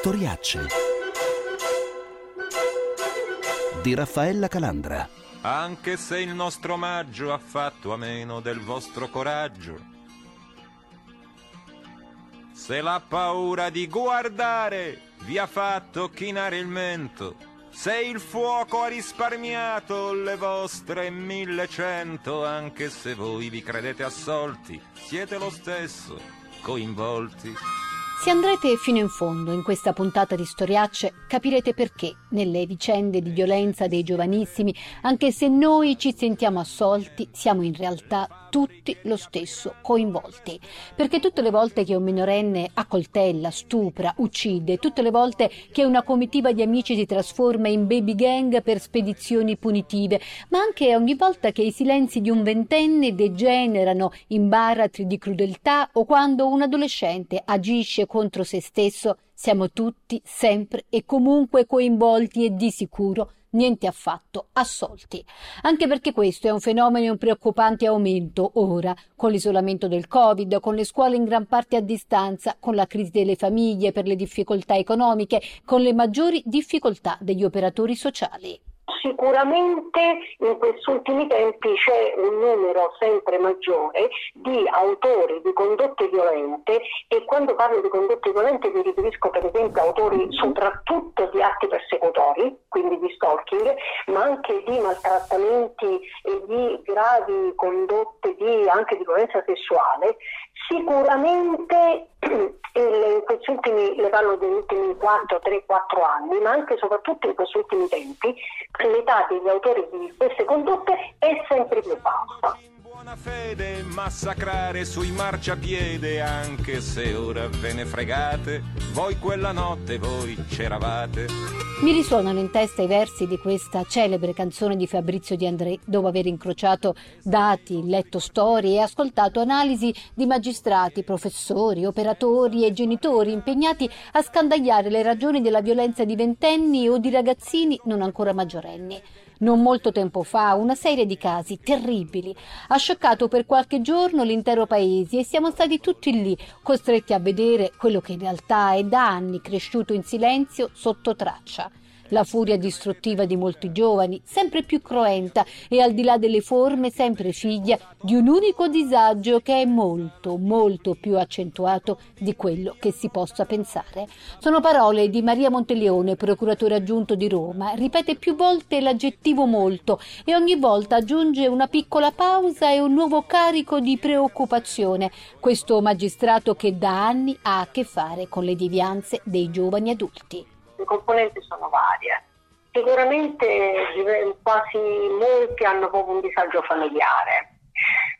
Storiacce di Raffaella Calandra. Anche se il nostro omaggio ha fatto a meno del vostro coraggio. Se la paura di guardare vi ha fatto chinare il mento, se il fuoco ha risparmiato le vostre millecento, anche se voi vi credete assolti, siete lo stesso coinvolti. Se andrete fino in fondo in questa puntata di Storiacce, capirete perché nelle vicende di violenza dei giovanissimi, anche se noi ci sentiamo assolti, siamo in realtà tutti lo stesso coinvolti. Perché tutte le volte che un minorenne accoltella, stupra, uccide, tutte le volte che una comitiva di amici si trasforma in baby gang per spedizioni punitive, ma anche ogni volta che i silenzi di un ventenne degenerano in baratri di crudeltà o quando un adolescente agisce contro se stesso, siamo tutti sempre e comunque coinvolti e di sicuro niente affatto assolti. Anche perché questo è un fenomeno in preoccupante aumento ora, con l'isolamento del Covid, con le scuole in gran parte a distanza, con la crisi delle famiglie per le difficoltà economiche, con le maggiori difficoltà degli operatori sociali. Sicuramente in questi ultimi tempi c'è un numero sempre maggiore di autori di condotte violente e quando parlo di condotte violente mi riferisco per esempio a autori soprattutto di atti persecutori, quindi di stalking, ma anche di maltrattamenti e di gravi condotte di, anche di violenza sessuale. Sicuramente in questi ultimi, le parlo degli ultimi 4, 3, 4 anni, ma anche e soprattutto in questi ultimi tempi, l'età degli autori di queste condotte è sempre più bassa. Buona fede, massacrare sui marciapiede, anche se ora ve ne fregate, voi quella notte voi c'eravate. Mi risuonano in testa i versi di questa celebre canzone di Fabrizio Di André, dopo aver incrociato dati, letto storie e ascoltato analisi di magistrati, professori, operatori e genitori impegnati a scandagliare le ragioni della violenza di ventenni o di ragazzini non ancora maggiorenni. Non molto tempo fa una serie di casi terribili. Ha scioccato per qualche giorno l'intero paese e siamo stati tutti lì, costretti a vedere quello che in realtà è da anni cresciuto in silenzio sotto traccia la furia distruttiva di molti giovani, sempre più cruenta e al di là delle forme sempre figlia di un unico disagio che è molto, molto più accentuato di quello che si possa pensare. Sono parole di Maria Monteleone, procuratore aggiunto di Roma, ripete più volte l'aggettivo molto e ogni volta aggiunge una piccola pausa e un nuovo carico di preoccupazione, questo magistrato che da anni ha a che fare con le devianze dei giovani adulti componenti sono varie. Sicuramente quasi molti hanno proprio un disagio familiare.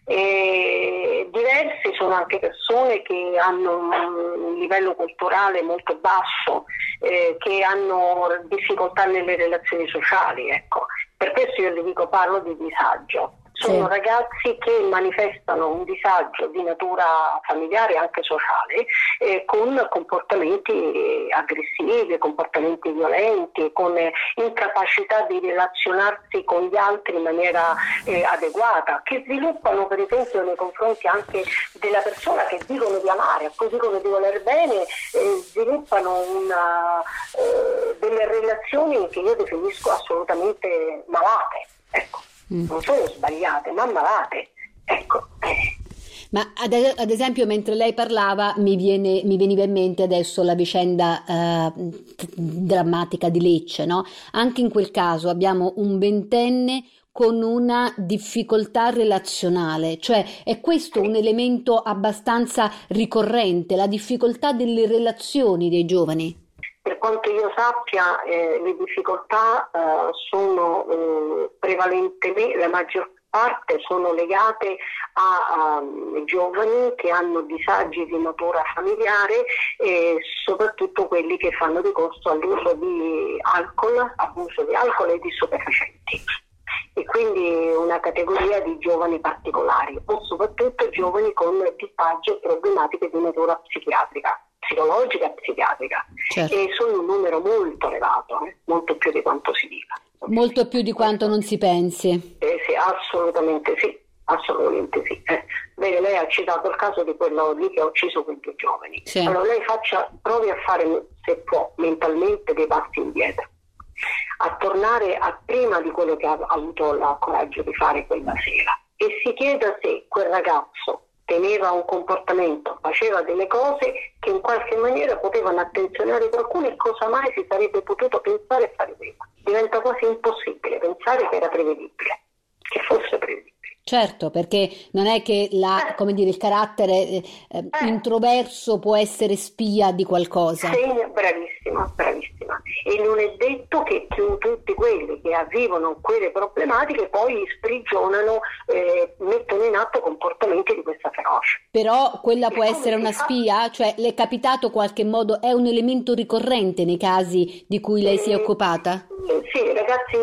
E diversi sono anche persone che hanno un livello culturale molto basso, eh, che hanno difficoltà nelle relazioni sociali. Ecco. Per questo io le dico parlo di disagio sono sì. ragazzi che manifestano un disagio di natura familiare e anche sociale eh, con comportamenti aggressivi, comportamenti violenti, con incapacità di relazionarsi con gli altri in maniera eh, adeguata, che sviluppano per esempio nei confronti anche della persona che dicono di amare, a cui dicono di voler bene, eh, sviluppano una, eh, delle relazioni che io definisco assolutamente malate. Ecco mm. non solo sbagliate, ma malate. Ecco. Ma ad, ad, esempio, mentre lei parlava, mi, viene, mi, veniva in mente adesso la vicenda eh, drammatica di Lecce, no? Anche in quel caso abbiamo un ventenne con una difficoltà relazionale, cioè è questo un elemento abbastanza ricorrente, la difficoltà delle relazioni dei giovani? Per quanto io sappia eh, le difficoltà eh, sono eh, prevalentemente, la maggior parte sono legate a, a, giovani che hanno disagi di natura familiare e soprattutto quelli che fanno ricorso all'uso di alcol, abuso di alcol e di stupefacenti. E quindi una categoria di giovani particolari o soprattutto giovani con disagi e problematiche di natura psichiatrica psicologica e psichiatrica certo. e sono un numero molto elevato, eh? molto più di quanto si dica. Molto più di quanto non si pensi. Eh sì, assolutamente sì, Assolutamente sì. Eh, bene, lei ha citato il caso di quello lì che ha ucciso quei due giovani. Sì. Allora lei faccia, provi a fare, se può, mentalmente dei passi indietro, a tornare a prima di quello che ha avuto il coraggio di fare quella sera e si chieda se quel ragazzo teneva un comportamento, faceva delle cose che in qualche maniera potevano attenzionare qualcuno e cosa mai si sarebbe potuto pensare e fare prima. Diventa quasi impossibile pensare che era prevedibile, che fosse prevedibile. Certo, perché non è che la, Eh. come dire, il carattere eh, eh, Eh. introverso può essere spia di qualcosa. Sì, bravissima, bravissima. E non è detto che tu- tutti quelli che vivono quelle problematiche poi sprigionano, eh, mettono in atto comportamenti di questa ferocia. Però quella può E come essere una fa? spia? Cioè, le è capitato qualche modo, è un elemento ricorrente nei casi di cui lei si è Eh, occupata? Eh, Sì, ragazzi,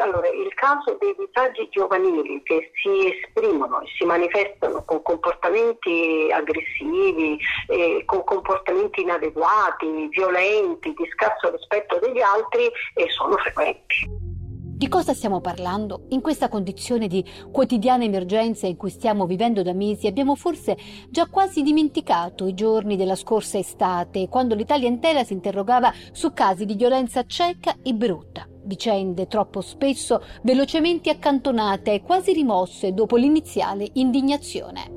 allora il caso dei disagi giovanili che si esprimono e si manifestano con comportamenti aggressivi, eh, con comportamenti inadeguati, violenti, di scarso rispetto degli altri, eh, sono frequenti. Di cosa stiamo parlando? In questa condizione di quotidiana emergenza in cui stiamo vivendo da mesi abbiamo forse già quasi dimenticato i giorni della scorsa estate, quando l'Italia intera si interrogava su casi di violenza cieca e brutta. Vicende troppo spesso velocemente accantonate e quasi rimosse dopo l'iniziale indignazione.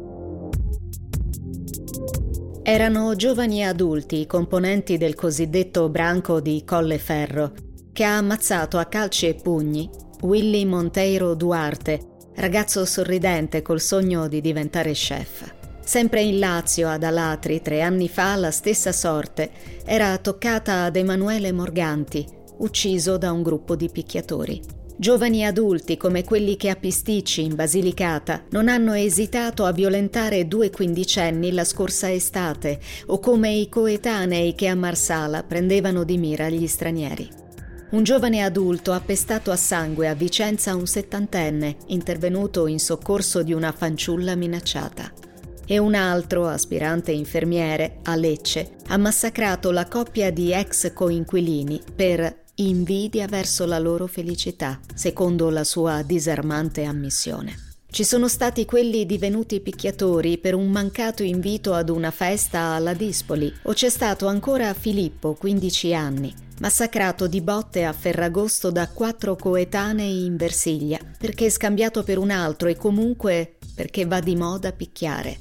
Erano giovani adulti, i componenti del cosiddetto branco di Colleferro, che ha ammazzato a calci e pugni Willy Monteiro Duarte, ragazzo sorridente col sogno di diventare chef. Sempre in Lazio, ad Alatri, tre anni fa, la stessa sorte era toccata ad Emanuele Morganti, ucciso da un gruppo di picchiatori. Giovani adulti come quelli che a Pisticci, in Basilicata, non hanno esitato a violentare due quindicenni la scorsa estate, o come i coetanei che a Marsala prendevano di mira gli stranieri. Un giovane adulto appestato a sangue a Vicenza un settantenne, intervenuto in soccorso di una fanciulla minacciata. E un altro, aspirante infermiere, a Lecce, ha massacrato la coppia di ex coinquilini per invidia verso la loro felicità, secondo la sua disarmante ammissione. Ci sono stati quelli divenuti picchiatori per un mancato invito ad una festa alla Dispoli, o c'è stato ancora Filippo, 15 anni, massacrato di botte a Ferragosto da quattro coetanei in Versiglia, perché scambiato per un altro e comunque perché va di moda picchiare.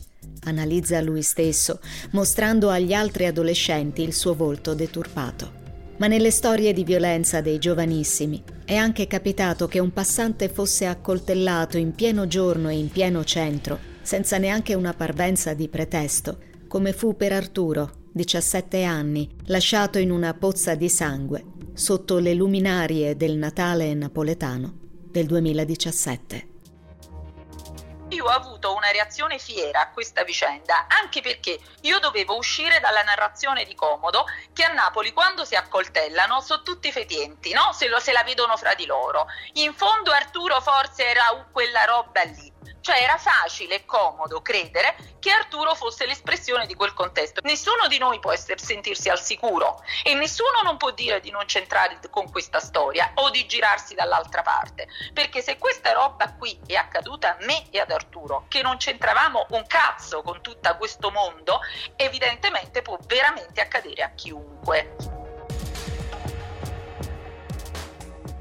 Analizza lui stesso, mostrando agli altri adolescenti il suo volto deturpato. Ma nelle storie di violenza dei giovanissimi è anche capitato che un passante fosse accoltellato in pieno giorno e in pieno centro, senza neanche una parvenza di pretesto, come fu per Arturo, 17 anni, lasciato in una pozza di sangue, sotto le luminarie del Natale napoletano del 2017. Io ho avuto una reazione fiera a questa vicenda, anche perché io dovevo uscire dalla narrazione di Comodo che a Napoli quando si accoltellano sono tutti fetienti, no? Se, lo, se la vedono fra di loro. In fondo Arturo forse era quella roba lì. Cioè era facile e comodo credere che Arturo fosse l'espressione di quel contesto. Nessuno di noi può essere, sentirsi al sicuro e nessuno non può dire di non c'entrare con questa storia o di girarsi dall'altra parte. Perché se questa roba qui è accaduta a me e ad Arturo, che non c'entravamo un cazzo con tutto questo mondo, evidentemente può veramente accadere a chiunque.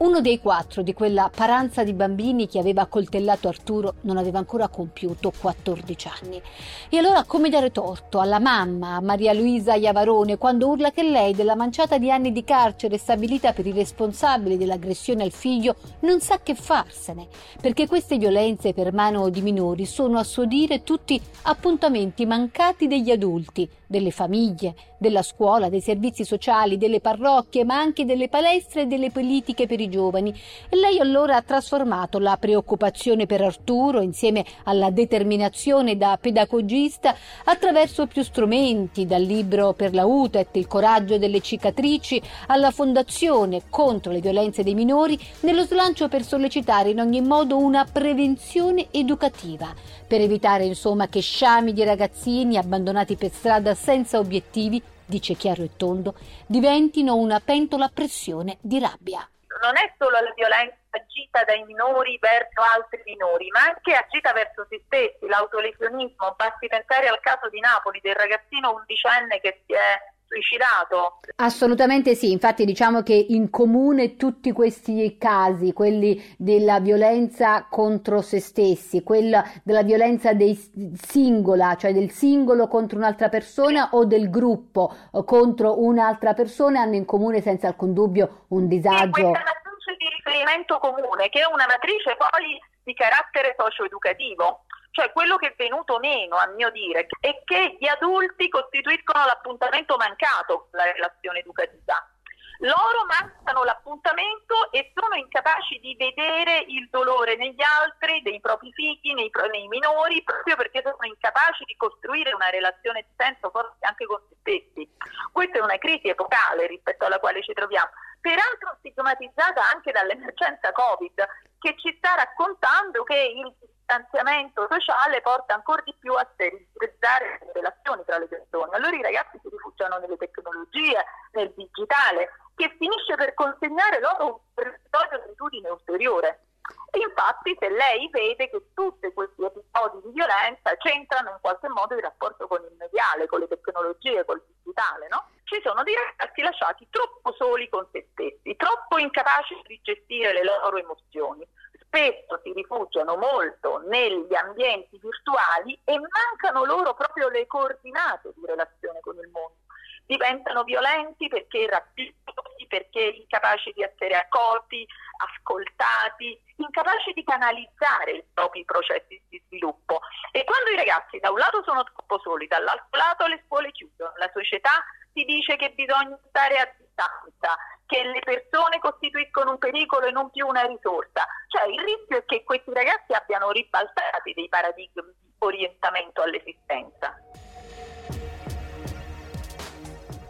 Uno dei quattro di quella paranza di bambini che aveva accoltellato Arturo non aveva ancora compiuto 14 anni. E allora come dare torto alla mamma, a Maria Luisa Iavarone, quando urla che lei, della manciata di anni di carcere stabilita per i responsabili dell'aggressione al figlio, non sa che farsene, perché queste violenze per mano di minori sono a suo dire tutti appuntamenti mancati degli adulti, delle famiglie, della scuola, dei servizi sociali, delle parrocchie, ma anche delle palestre e delle politiche per i giovani. E lei allora ha trasformato la preoccupazione per Arturo, insieme alla determinazione da pedagogista, attraverso più strumenti, dal libro per la UTET, il coraggio delle cicatrici, alla fondazione contro le violenze dei minori, nello slancio per sollecitare in ogni modo una prevenzione educativa, per evitare insomma che sciami di ragazzini abbandonati per strada senza obiettivi dice chiaro e tondo, diventino una pentola a pressione di rabbia. non è solo la violenza agita dai minori verso altri minori, ma anche agita verso se stessi, l'autolesionismo. Basti pensare al caso di Napoli del ragazzino undicenne che si è suicidato. Assolutamente sì, infatti diciamo che in comune tutti questi casi, quelli della violenza contro se stessi, quella della violenza dei singola, cioè del singolo contro un'altra persona o del gruppo contro un'altra persona, hanno in comune senza alcun dubbio un disagio. Sì, matrice di riferimento comune, che è una matrice poi di carattere socio-educativo. Cioè quello che è venuto meno, a mio dire, è che gli adulti costituiscono l'appuntamento mancato con la relazione educativa. Loro mancano l'appuntamento e sono incapaci di vedere il dolore negli altri, dei propri figli, nei, nei minori, proprio perché sono incapaci di costruire una relazione di senso forse anche con se stessi. Questa è una crisi epocale rispetto alla quale ci troviamo peraltro stigmatizzata anche dall'emergenza Covid, che ci sta raccontando che il distanziamento sociale porta ancora di più a sterilizzare le relazioni tra le persone. Allora i ragazzi si rifugiano nelle tecnologie, nel digitale, che finisce per consegnare loro un territorio di abitudine ulteriore. E infatti se lei vede che tutti questi episodi di violenza c'entrano in qualche modo il rapporto con il mediale, con le tecnologie, col digitale, no? Ci sono dei ragazzi lasciati troppo soli con se stessi, troppo incapaci di gestire le loro emozioni spesso si rifugiano molto negli ambienti virtuali e mancano loro proprio le coordinate di relazione con il mondo. Diventano violenti perché rapiti, perché incapaci di essere accolti, ascoltati, incapaci di canalizzare i propri processi di sviluppo. E quando i ragazzi da un lato sono troppo soli, dall'altro lato le scuole chiudono, la società si dice che bisogna stare a distanza, che le persone costituiscono un pericolo e non più una risorsa. Cioè il rischio è che questi ragazzi abbiano ribaltati dei paradigmi di orientamento all'esistenza.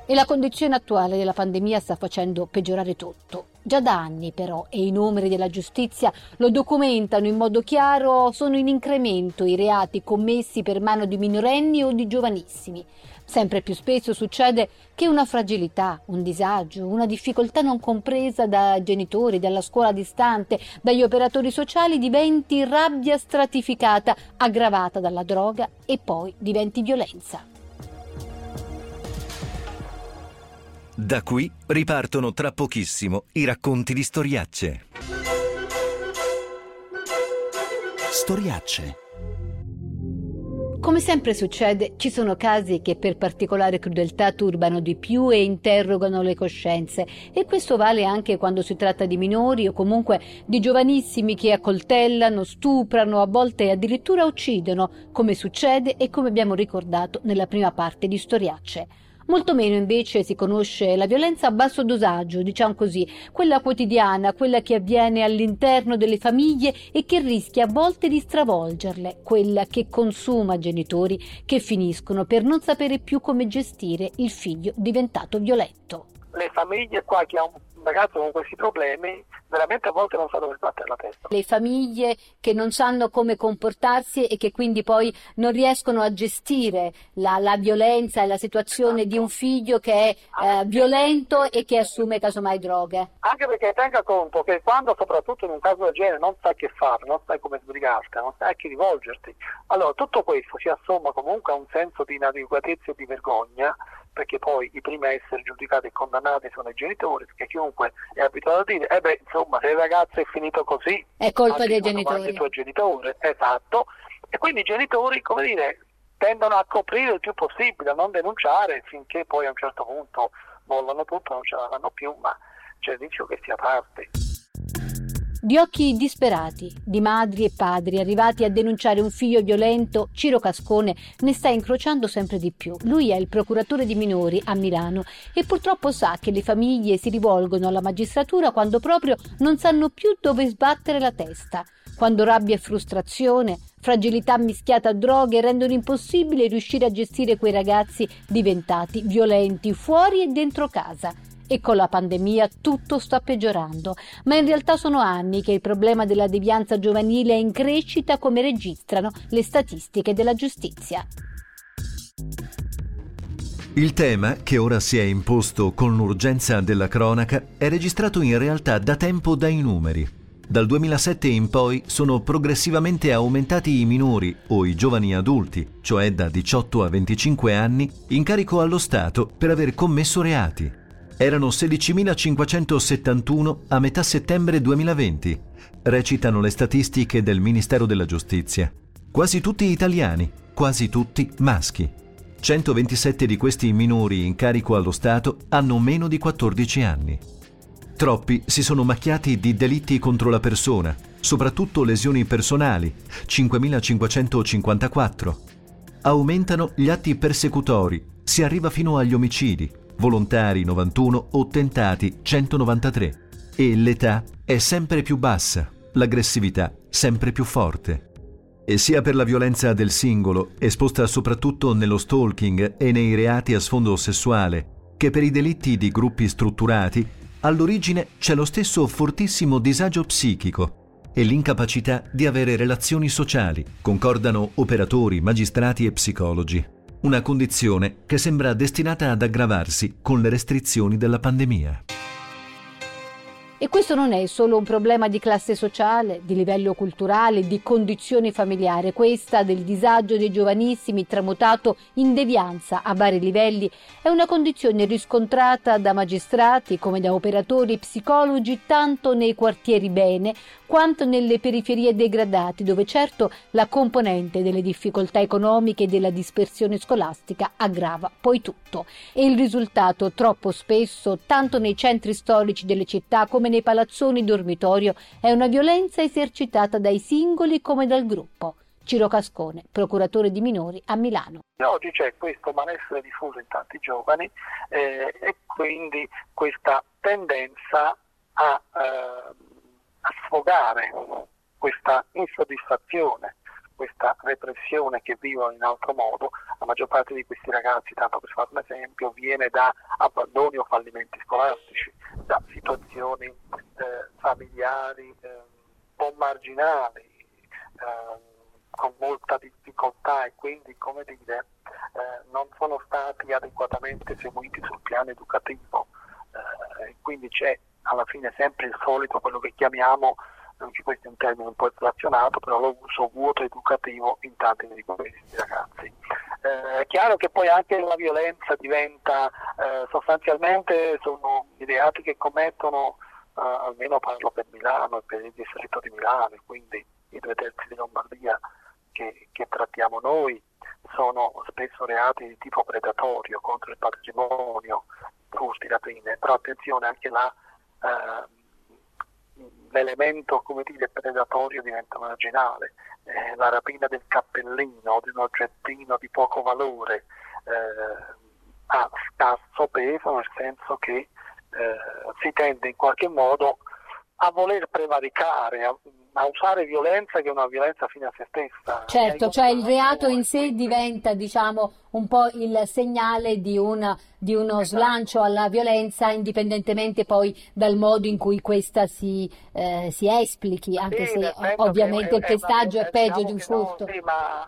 E la condizione attuale della pandemia sta facendo peggiorare tutto. Già da anni però, e i numeri della giustizia lo documentano in modo chiaro, sono in incremento i reati commessi per mano di minorenni o di giovanissimi. Sempre più spesso succede che una fragilità, un disagio, una difficoltà non compresa da genitori, dalla scuola distante, dagli operatori sociali diventi rabbia stratificata, aggravata dalla droga e poi diventi violenza. Da qui ripartono tra pochissimo i racconti di storiacce. Storiacce. Come sempre succede, ci sono casi che per particolare crudeltà turbano di più e interrogano le coscienze e questo vale anche quando si tratta di minori o comunque di giovanissimi che accoltellano, stuprano, a volte addirittura uccidono, come succede e come abbiamo ricordato nella prima parte di Storiacce. Molto meno invece si conosce la violenza a basso dosaggio, diciamo così, quella quotidiana, quella che avviene all'interno delle famiglie e che rischia a volte di stravolgerle, quella che consuma genitori che finiscono per non sapere più come gestire il figlio diventato violento. Le famiglie qua che hanno un ragazzo con questi problemi veramente a volte non sa dove sbattere la testa. Le famiglie che non sanno come comportarsi e che quindi poi non riescono a gestire la, la violenza e la situazione di un figlio che è eh, violento e che assume casomai droghe. Anche perché tenga conto che quando soprattutto in un caso del genere non sai che fare, non sai come sbrigarti, non sai a chi rivolgerti, allora tutto questo si assomma comunque a un senso di inadeguatezza e di vergogna perché poi i primi a essere giudicati e condannati sono i genitori, perché chiunque è abituato a dire, eh beh, insomma, se il ragazzo è finito così, è colpa dei genitori. Il tuo genitore, esatto. E quindi i genitori, come dire, tendono a coprire il più possibile, a non denunciare finché poi a un certo punto mollano tutto, non ce la fanno più, ma c'è il rischio che sia parte. Di occhi disperati, di madri e padri arrivati a denunciare un figlio violento, Ciro Cascone ne sta incrociando sempre di più. Lui è il procuratore di minori a Milano e purtroppo sa che le famiglie si rivolgono alla magistratura quando proprio non sanno più dove sbattere la testa, quando rabbia e frustrazione, fragilità mischiata a droghe rendono impossibile riuscire a gestire quei ragazzi diventati violenti fuori e dentro casa e con la pandemia tutto sta peggiorando, ma in realtà sono anni che il problema della devianza giovanile è in crescita come registrano le statistiche della giustizia. Il tema, che ora si è imposto con l'urgenza della cronaca, è registrato in realtà da tempo dai numeri. Dal 2007 in poi sono progressivamente aumentati i minori o i giovani adulti, cioè da 18 a 25 anni, in carico allo Stato per aver commesso reati. Erano 16.571 a metà settembre 2020, recitano le statistiche del Ministero della Giustizia. Quasi tutti italiani, quasi tutti maschi. 127 di questi minori in carico allo Stato hanno meno di 14 anni. Troppi si sono macchiati di delitti contro la persona, soprattutto lesioni personali, 5.554. Aumentano gli atti persecutori, si arriva fino agli omicidi, volontari 91 o tentati 193. E l'età è sempre più bassa, l'aggressività sempre più forte. E sia per la violenza del singolo, esposta soprattutto nello stalking e nei reati a sfondo sessuale, che per i delitti di gruppi strutturati, all'origine c'è lo stesso fortissimo disagio psichico e l'incapacità di avere relazioni sociali, concordano operatori, magistrati e psicologi. Una condizione che sembra destinata ad aggravarsi con le restrizioni della pandemia. E questo non è solo un problema di classe sociale, di livello culturale, di condizione familiare, questa del disagio dei giovanissimi tramutato in devianza a vari livelli è una condizione riscontrata da magistrati come da operatori psicologi tanto nei quartieri bene quanto nelle periferie degradate dove certo la componente delle difficoltà economiche e della dispersione scolastica aggrava poi tutto e il risultato troppo spesso tanto nei centri storici delle città come nei palazzoni dormitorio è una violenza esercitata dai singoli come dal gruppo. Ciro Cascone, procuratore di minori a Milano. Oggi c'è questo malessere diffuso in tanti giovani eh, e quindi questa tendenza a, eh, sfogare questa insoddisfazione, questa repressione che vivono in altro modo. La maggior parte di questi ragazzi, tanto per fare un esempio, viene da abbandoni o fallimenti scolastici da situazioni eh, familiari eh, un po' marginali, eh, con molta difficoltà e quindi, come dire, eh, non sono stati adeguatamente seguiti sul piano educativo. Eh, quindi c'è alla fine sempre il solito, quello che chiamiamo anche questo è un termine un po' inflazionato, però lo uso vuoto educativo in tanti di questi ragazzi. Eh, è chiaro che poi anche la violenza diventa eh, sostanzialmente sono i reati che commettono, eh, almeno parlo per Milano e per il distretto di Milano, quindi i due terzi di Lombardia che, che trattiamo noi, sono spesso reati di tipo predatorio contro il patrimonio, furti, rapine, però attenzione anche là eh, l'elemento come dire, predatorio diventa marginale. Eh, la rapina del cappellino, di un oggettino di poco valore, eh, ha scarso peso, nel senso che eh, si tende in qualche modo a voler prevaricare, a, a, usare violenza che è una violenza fine a se stessa. Certo, cioè il reato in sé diventa diciamo un po' il segnale di, una, di uno esatto. slancio alla violenza indipendentemente poi dal modo in cui questa si, eh, si esplichi, anche sì, se ovviamente il pestaggio è, è, peggio diciamo di un furto. No, sì, ma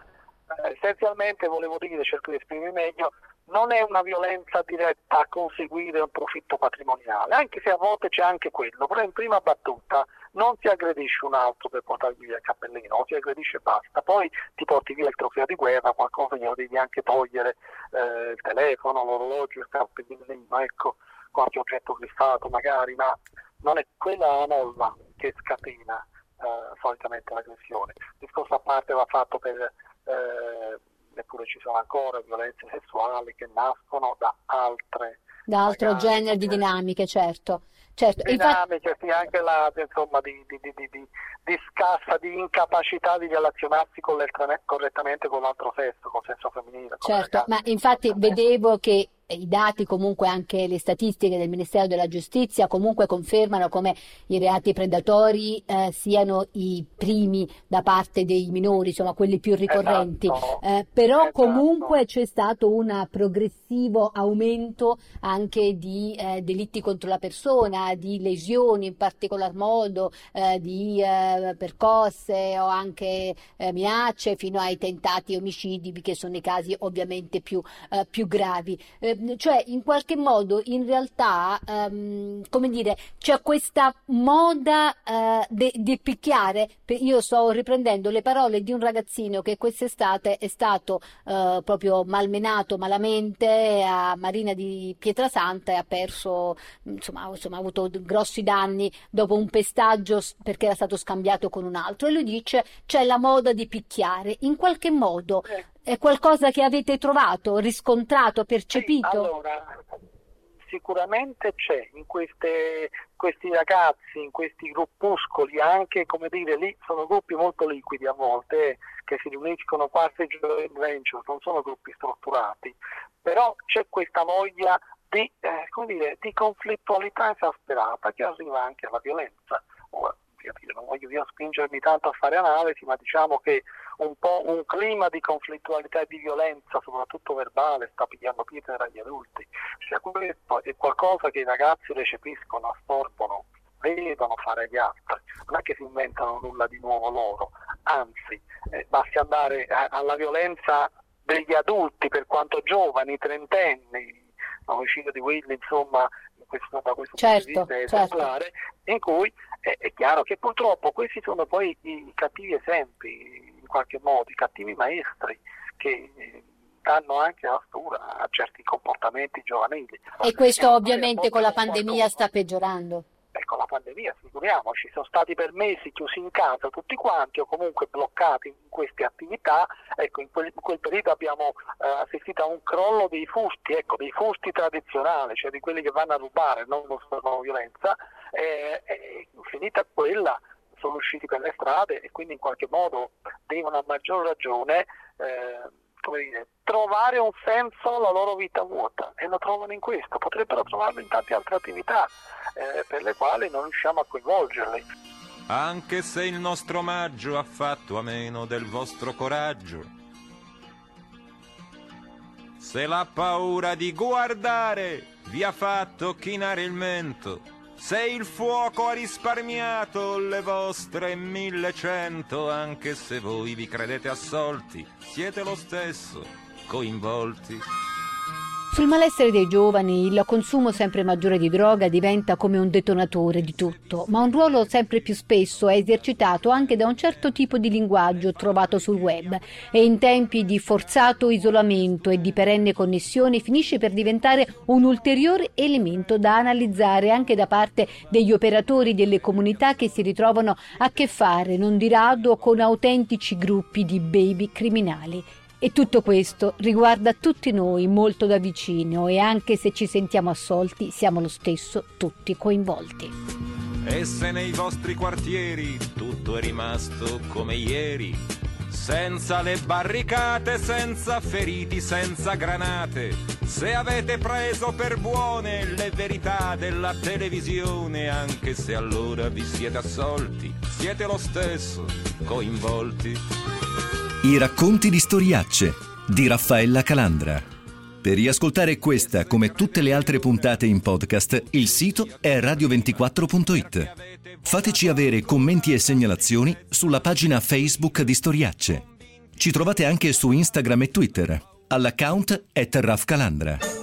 eh, essenzialmente volevo dire, cerco di esprimermi meglio, non è una violenza diretta a conseguire un profitto patrimoniale, anche se a volte c'è anche quello, però in prima battuta non si aggredisce un altro per portargli via il cappellino, si aggredisce e basta, poi ti porti via il trofeo di guerra, qualcosa glielo devi anche togliere, eh, il telefono, l'orologio, il cappellino, ecco, qualche oggetto griffato magari, ma non è quella la molla che scatena eh, solitamente l'aggressione. Il discorso a parte va fatto per... Eh, eppure ci sono ancora violenze sessuali che nascono da altre da altro magari, genere di dinamiche, certo. Certo. Dinamiche, Infatti... sì, anche la, insomma, di, di, di, di, scassa, di incapacità di relazionarsi correttamente con l'altro sesso, con il sesso femminile. Certo, ma infatti vedevo che i dati, comunque anche le statistiche del Ministero della Giustizia comunque confermano come i reati predatori eh, siano i primi da parte dei minori, insomma quelli più ricorrenti. Esatto. Eh, però esatto. comunque c'è stato un progressivo aumento anche di eh, delitti contro la persona, di lesioni in particolar modo, eh, di eh, percosse o anche eh, minacce fino ai tentati omicidi che sono i casi ovviamente più, più gravi cioè in qualche modo in realtà, ehm, come dire, c'è questa moda eh, di picchiare. Io sto riprendendo le parole di un ragazzino che quest'estate è stato eh, proprio malmenato malamente a Marina di Pietrasanta e ha perso, insomma, insomma, ha avuto grossi danni dopo un pestaggio perché era stato scambiato con un altro. E lui dice c'è la moda di picchiare. In qualche modo eh. È qualcosa che avete trovato, riscontrato, percepito? Sì, allora, sicuramente c'è in queste, questi ragazzi, in questi gruppuscoli, anche come dire, lì sono gruppi molto liquidi a volte che si riuniscono quasi joint venture, non sono gruppi strutturati, però c'è questa voglia di, eh, dire, di conflittualità esasperata che arriva anche alla violenza. Non voglio io spingermi tanto a fare analisi, ma diciamo che un po' un clima di conflittualità e di violenza, soprattutto verbale, sta pigliando piede tra gli adulti. Cioè, questo è qualcosa che i ragazzi recepiscono, assorbono, vedono fare gli altri. Non è che si inventano nulla di nuovo loro, anzi, eh, basti andare a, alla violenza degli adulti, per quanto giovani, trentenni, l'omicidio di Willy, insomma, questo, da questo certo, punto di vista certo. esemplare, in cui è, è, chiaro che purtroppo questi sono poi i cattivi esempi, in qualche modo, i cattivi maestri che eh, danno anche la stura a certi comportamenti giovanili. E questo ovviamente con la pandemia sta peggiorando ecco, la pandemia, figuriamoci, sono stati per mesi chiusi in casa tutti quanti o comunque bloccati in queste attività, ecco, in quel, in quel periodo abbiamo eh, assistito a un crollo dei fusti, ecco, dei fusti tradizionali, cioè di quelli che vanno a rubare, non mostrano violenza, e, e finita quella sono usciti per le strade e quindi in qualche modo devono a maggior ragione eh, dire, trovare un senso alla loro vita vuota e lo trovano in questo, potrebbero trovarlo in tante altre attività eh, per le quali non riusciamo a coinvolgerli. Anche se il nostro omaggio ha fatto a meno del vostro coraggio, se la paura di guardare vi ha fatto chinare il mento, se il fuoco ha risparmiato le vostre millecento, anche se voi vi credete assolti, siete lo stesso coinvolti. Sul malessere dei giovani il consumo sempre maggiore di droga diventa come un detonatore di tutto, ma un ruolo sempre più spesso è esercitato anche da un certo tipo di linguaggio trovato sul web e in tempi di forzato isolamento e di perenne connessione finisce per diventare un ulteriore elemento da analizzare anche da parte degli operatori delle comunità che si ritrovano a che fare non di rado con autentici gruppi di baby criminali. E tutto questo riguarda tutti noi molto da vicino e anche se ci sentiamo assolti siamo lo stesso tutti coinvolti. E se nei vostri quartieri tutto è rimasto come ieri, senza le barricate, senza feriti, senza granate, se avete preso per buone le verità della televisione, anche se allora vi siete assolti, siete lo stesso coinvolti. I racconti di storiacce di Raffaella Calandra. Per riascoltare questa come tutte le altre puntate in podcast, il sito è radio24.it. Fateci avere commenti e segnalazioni sulla pagina Facebook di Storiacce. Ci trovate anche su Instagram e Twitter, all'account at Raf Calandra.